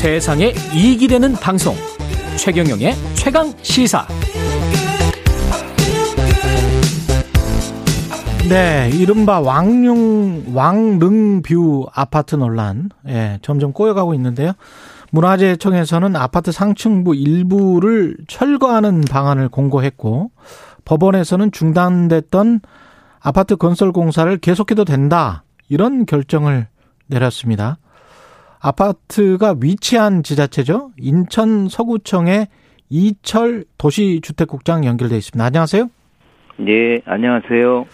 세상에 이익이 되는 방송 최경영의 최강 시사 네, 이른바 왕릉 왕릉뷰 아파트 논란 예, 점점 꼬여가고 있는데요. 문화재청에서는 아파트 상층부 일부를 철거하는 방안을 공고했고 법원에서는 중단됐던 아파트 건설 공사를 계속해도 된다. 이런 결정을 내렸습니다. 아파트가 위치한 지자체죠. 인천 서구청의 이철 도시주택국장 연결돼 있습니다. 안녕하세요. 네, 안녕하세요.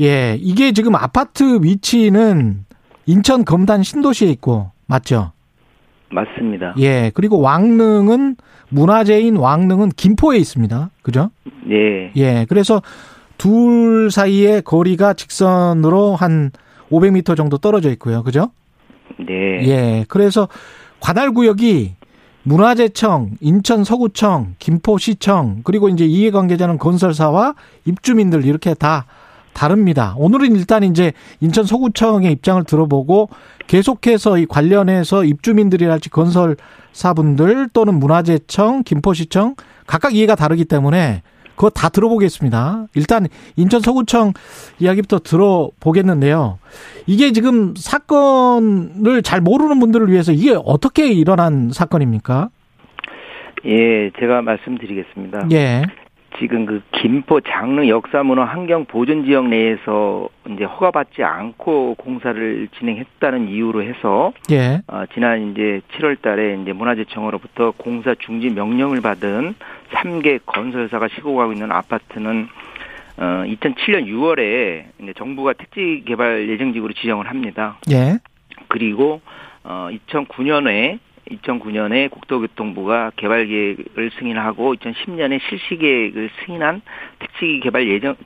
예, 이게 지금 아파트 위치는 인천 검단 신도시에 있고 맞죠? 맞습니다. 예, 그리고 왕릉은 문화재인 왕릉은 김포에 있습니다. 그죠? 네. 예, 그래서 둘 사이의 거리가 직선으로 한 500m 정도 떨어져 있고요. 그죠? 네. 예, 그래서 관할 구역이 문화재청, 인천 서구청, 김포시청, 그리고 이제 이해관계자는 건설사와 입주민들 이렇게 다 다릅니다. 오늘은 일단 이제 인천 서구청의 입장을 들어보고 계속해서 이 관련해서 입주민들이랄지 건설사분들 또는 문화재청, 김포시청 각각 이해가 다르기 때문에 그거 다 들어보겠습니다. 일단 인천 서구청 이야기부터 들어보겠는데요. 이게 지금 사건을 잘 모르는 분들을 위해서 이게 어떻게 일어난 사건입니까? 예, 제가 말씀드리겠습니다. 예. 지금 그 김포 장릉 역사문화 환경 보존 지역 내에서 이제 허가받지 않고 공사를 진행했다는 이유로 해서 예. 어, 지난 이제 7월 달에 이제 문화재청으로부터 공사 중지 명령을 받은 3개 건설사가 시공하고 있는 아파트는 어, 2007년 6월에 이제 정부가 택지 개발 예정지구로 지정을 합니다. 예. 그리고 어 2009년에 2009년에 국토교통부가 개발 계획을 승인하고 2010년에 실시 계획을 승인한 택지 개발 예정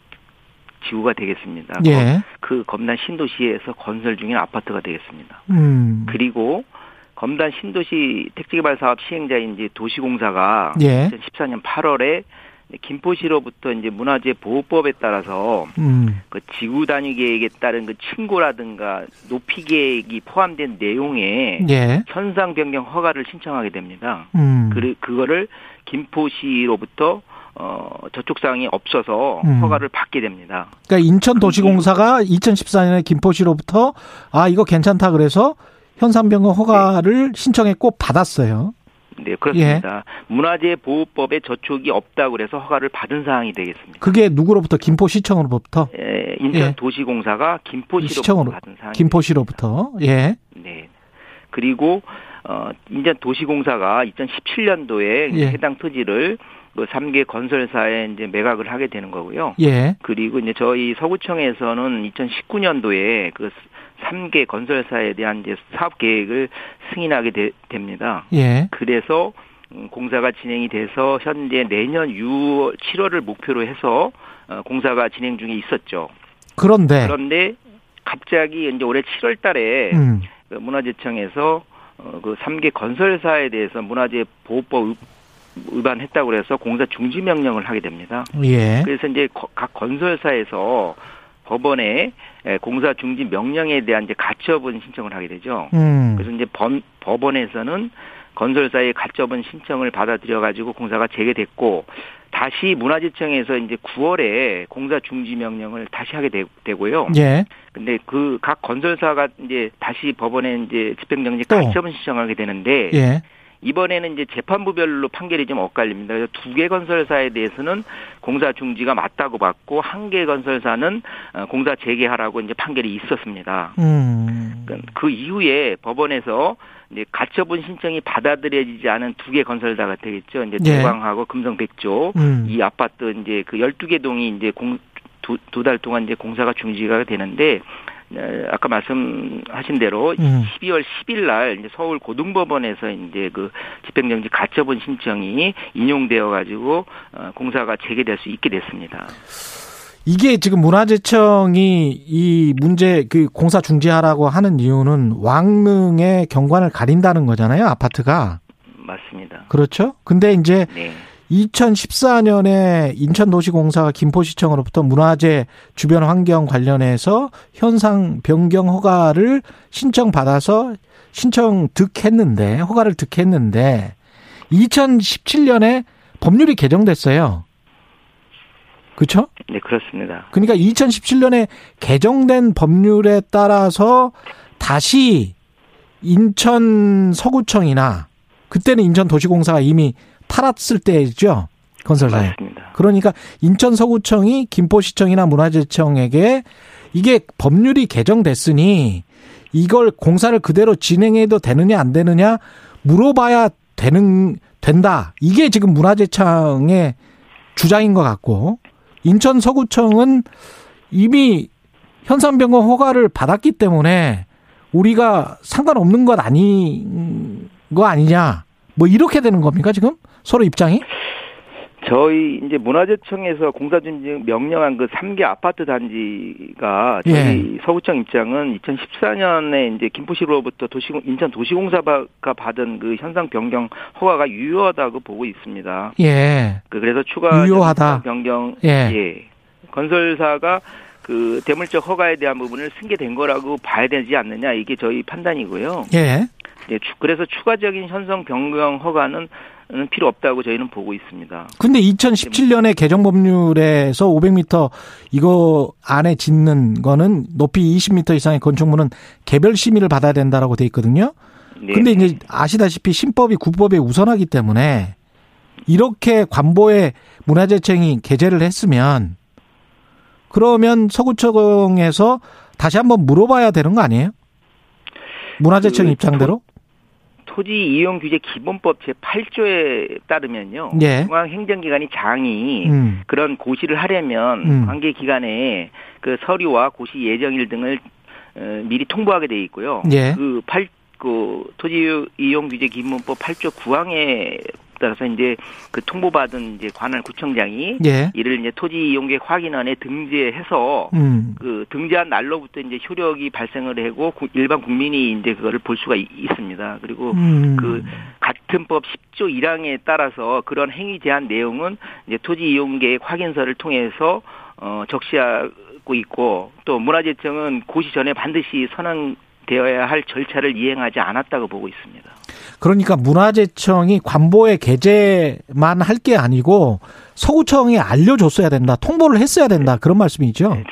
지구가 되겠습니다. 예. 그 검단 신도시에서 건설 중인 아파트가 되겠습니다. 음. 그리고 검단 신도시 택지개발 사업 시행자인 이제 도시공사가 예. 2014년 8월에 김포시로부터 이제 문화재 보호법에 따라서 음. 그 지구 단위 계획에 따른 그 층고라든가 높이 계획이 포함된 내용에 예. 현상 변경 허가를 신청하게 됩니다. 음. 그 그거를 김포시로부터 어 저촉 사항이 없어서 음. 허가를 받게 됩니다. 그러니까 인천도시공사가 2014년에 김포시로부터 아 이거 괜찮다 그래서 현상 변경 허가를 신청했고 받았어요. 네, 그렇습니다. 문화재 보호법에 저촉이 없다고 그래서 허가를 받은 사항이 되겠습니다. 그게 누구로부터 김포시청으로부터 예, 인천 예. 도시공사가 김포시로부터 받은 사항이 김포시로부터 예. 네. 그리고 어 인천 도시공사가 2017년도에 예. 해당 토지를 그 3개 건설사에 이제 매각을 하게 되는 거고요. 예. 그리고 이제 저희 서구청에서는 2019년도에 그 3개 건설사에 대한 이제 사업 계획을 승인하게 되, 됩니다. 예. 그래서 음, 공사가 진행이 돼서 현재 내년 6월 7월을 목표로 해서 어, 공사가 진행 중에 있었죠. 그런데 그런데 갑자기 이제 올해 7월 달에 음. 그 문화재청에서 어, 그 3개 건설사에 대해서 문화재 보호법 위- 위반했다고 그래서 공사 중지 명령을 하게 됩니다. 예. 그래서 이제 거- 각 건설사에서 법원에 에, 공사 중지 명령에 대한 이제 가처분 신청을 하게 되죠. 음. 그래서 이제 번, 법원에서는 건설사의 가처분 신청을 받아들여 가지고 공사가 재개됐고 다시 문화재청에서 이제 9월에 공사 중지 명령을 다시 하게 되, 되고요. 예. 근데 그 각 건설사가 이제 다시 법원에 이제 집행정지 또. 가처분 신청하게 되는데 예. 이번에는 이제 재판부별로 판결이 좀 엇갈립니다. 그래서 두 개 건설사에 대해서는 공사 중지가 맞다고 봤고 한 개 건설사는 어, 공사 재개하라고 이제 판결이 있었습니다. 음. 그그 이후에 법원에서 이제 가처분 신청이 받아들여지지 않은 두 개 건설사가 되겠죠. 이제 예. 대광하고 금성 백조 음. 이 아파트 이제 그 12개 동이 이제 공, 두, 두달 동안 이제 공사가 중지가 되는데, 어, 아까 말씀하신 대로 음. 12월 10일 날 이제 서울 고등법원에서 이제 그 집행정지 가처분 신청이 인용되어 가지고 어, 공사가 재개될 수 있게 됐습니다. 이게 지금 문화재청이 이 문제 그 공사 중지하라고 하는 이유는 왕릉의 경관을 가린다는 거잖아요. 아파트가. 맞습니다. 그렇죠? 근데 이제 네. 2014년에 인천도시공사가 김포시청으로부터 문화재 주변 환경 관련해서 현상 변경 허가를 신청받아서 신청 득했는데 허가를 득했는데 2017년에 법률이 개정됐어요. 그렇죠? 네, 그렇습니다. 그러니까 2017년에 개정된 법률에 따라서 다시 인천 서구청이나 그때는 인천 도시공사가 이미 팔았을 때죠. 건설사에. 맞습니다. 그러니까 인천 서구청이 김포시청이나 문화재청에게 이게 법률이 개정됐으니 이걸 공사를 그대로 진행해도 되느냐 안 되느냐 물어봐야 되는 된다. 이게 지금 문화재청의 주장인 것 같고 인천 서구청은 이미 현상 변경 허가를 받았기 때문에 우리가 상관없는 것 아닌 거 아니냐. 뭐 이렇게 되는 겁니까 지금 서로 입장이? 저희 이제 문화재청에서 공사준지 명령한 그 3개 아파트 단지가 저희 예. 서구청 입장은 2014년에 이제 김포시로부터 도시공 인천 도시공사가 받은 그 현상 변경 허가가 유효하다고 보고 있습니다. 예. 그 그래서 추가 유효하다. 변경 예. 예. 건설사가 그 대물적 허가에 대한 부분을 승계된 거라고 봐야 되지 않느냐 이게 저희 판단이고요. 예. 예, 추- 그래서 추가적인 현상 변경 허가는 음, 필요 없다고 저희는 보고 있습니다. 근데 2017년에 개정 법률에서 500m 이거 안에 짓는 거는 높이 20m 이상의 건축물은 개별 심의를 받아야 된다라고 돼 있거든요. 네. 근데 이제 아시다시피 신법이 국법에 우선하기 때문에 이렇게 관보에 문화재청이 게재를 했으면 그러면 서구청에서 다시 한번 물어봐야 되는 거 아니에요? 문화재청 그 입장대로? 토지 이용 규제 기본법 제 8조에 따르면요. 예. 중앙 행정기관이 장이 음. 그런 고시를 하려면 음. 관계 기관에 그 서류와 고시 예정일 등을 어, 미리 통보하게 돼 있고요. 예. 그 8, 그 토지 이용 규제 기본법 8조 9항에 따라서 이제 그 통보받은 이제 관할 구청장이 예. 이를 이제 토지 이용객 확인안에 등재해서 음. 그 등재한 날로부터 이제 효력이 발생을 하고 구- 일반 국민이 이제 그거를 볼 수가 있- 있습니다. 그리고 음. 그 같은 법 10조 1항에 따라서 그런 행위 제한 내용은 이제 토지 이용계획 확인서를 통해서 어 적시하고 있고 또 문화재청은 고시 전에 반드시 선언 되어야 할 절차를 이행하지 않았다고 보고 있습니다. 그러니까 문화재청이 관보에 게재만 할 게 아니고 서구청에 알려줬어야 된다. 통보를 했어야 된다. 그런 말씀이죠. 네,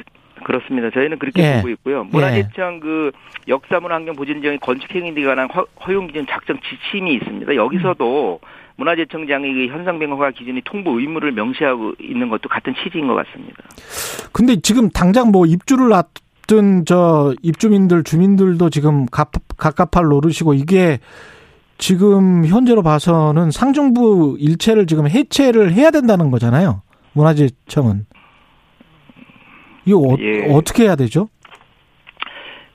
그렇습니다. 저희는 그렇게 예. 보고 있고요. 문화재청 그 역사문화환경보존지역의 건축행위에 관한 허- 허용기준 작성 지침이 있습니다. 여기서도 문화재청장의 그 현상변화가 기준이 통보 의무를 명시하고 있는 것도 같은 취지인 것 같습니다. 근데 지금 당장 뭐 입주를 놨던 저 입주민들 주민들도 지금 갑, 갑갑할 노릇이고 이게 지금 현재로 봐서는 상정부 일체를 지금 해체를 해야 된다는 거잖아요. 문화재청은. 이거 어, 예. 어떻게 해야 되죠?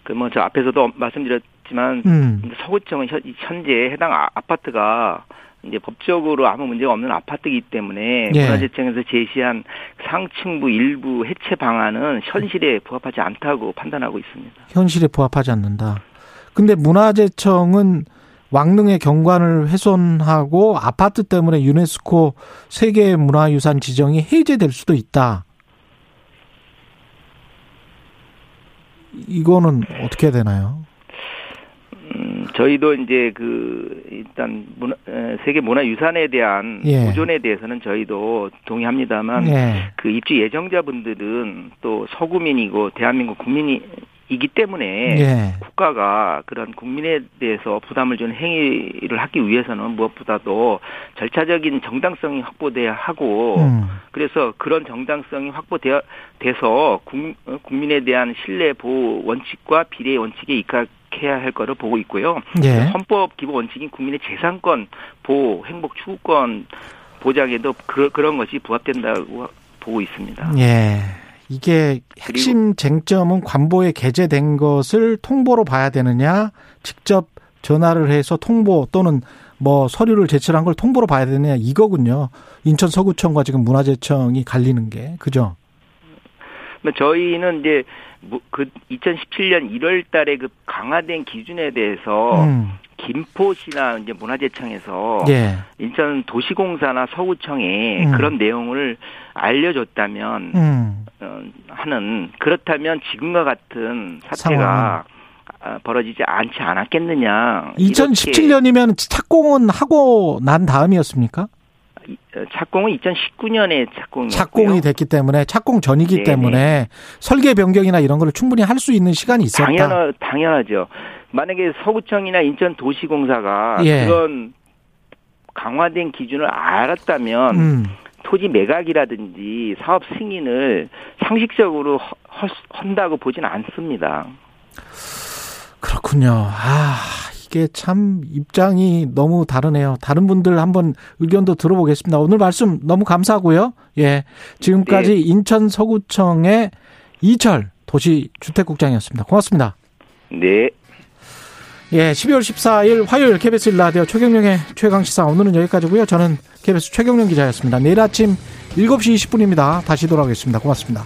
그 뭐 저 앞에서도 말씀드렸지만 음. 서구청은 현- 현재 해당 아- 아파트가 이제 법적으로 아무 문제가 없는 아파트이기 때문에 예. 문화재청에서 제시한 상층부 일부 해체 방안은 현실에 부합하지 않다고 판단하고 있습니다. 현실에 부합하지 않는다. 근데 문화재청은 왕릉의 경관을 훼손하고 아파트 때문에 유네스코 세계 문화유산 지정이 해제될 수도 있다. 이거는 어떻게 되나요? 음, 저희도 이제 그 일단 문화, 에, 세계 문화유산에 대한 예. 보존에 대해서는 저희도 동의합니다만 예. 그 입주 예정자분들은 또 서구민이고 대한민국 국민이 기 때문에 예. 국가가 그런 국민에 대해서 부담을 주는 행위를 하기 위해서는 무엇보다도 절차적인 정당성이 확보돼야 하고 음. 그래서 그런 정당성이 확보되어 돼서 국- 어, 국민에 대한 신뢰 보호 원칙과 비례 원칙에 입각 해야 할 거를 보고 있고요. 예. 헌법 기본 원칙인 국민의 재산권 보호, 행복 추구권 보장에도 그, 그런 것이 부합된다고 보고 있습니다. 예. 이게 핵심 쟁점은 관보에 게재된 것을 통보로 봐야 되느냐, 직접 전화를 해서 통보 또는 뭐 서류를 제출한 걸 통보로 봐야 되느냐 이거군요. 인천 서구청과 지금 문화재청이 갈리는 게 그죠? 근데 저희는 이제 뭐그 2017년 1월 달에 그 강화된 기준에 대해서 음. 김포시나 이제 문화재청에서 예. 인천 도시공사나 서구청에 음. 그런 내용을 알려줬다면 음. 어, 하는 그렇다면 지금과 같은. 사태가 아, 벌어지지 않지 않았겠느냐. 2017년이면 착공은 하고 난 다음이었습니까? 어, 착공은 2019년에 착공이 착공이 됐기 때문에 착공 전이기 네네. 때문에 설계 변경이나 이런 거를 충분히 할 수 있는 시간이 있었다. 당연 당연하죠. 만약에 서구청이나 인천도시공사가 예. 그런 강화된 기준을 알았다면 음. 토지 매각이라든지 사업 승인을 상식적으로 허- 허- 한다고 보지는 않습니다. 그렇군요. 아, 이게 참 입장이 너무 다르네요. 다른 분들 한번 의견도 들어보겠습니다. 오늘 말씀 너무 감사하고요. 예. 지금까지 네. 인천 서구청의 이철 도시주택국장이었습니다. 고맙습니다. 네. 예, 12월 14일 화요일 KBS 1라디오 최경령의 최강시사 오늘은 여기까지고요. 저는 KBS 최경령 기자였습니다. 내일 아침 7시 20분입니다. 다시 돌아오겠습니다. 고맙습니다.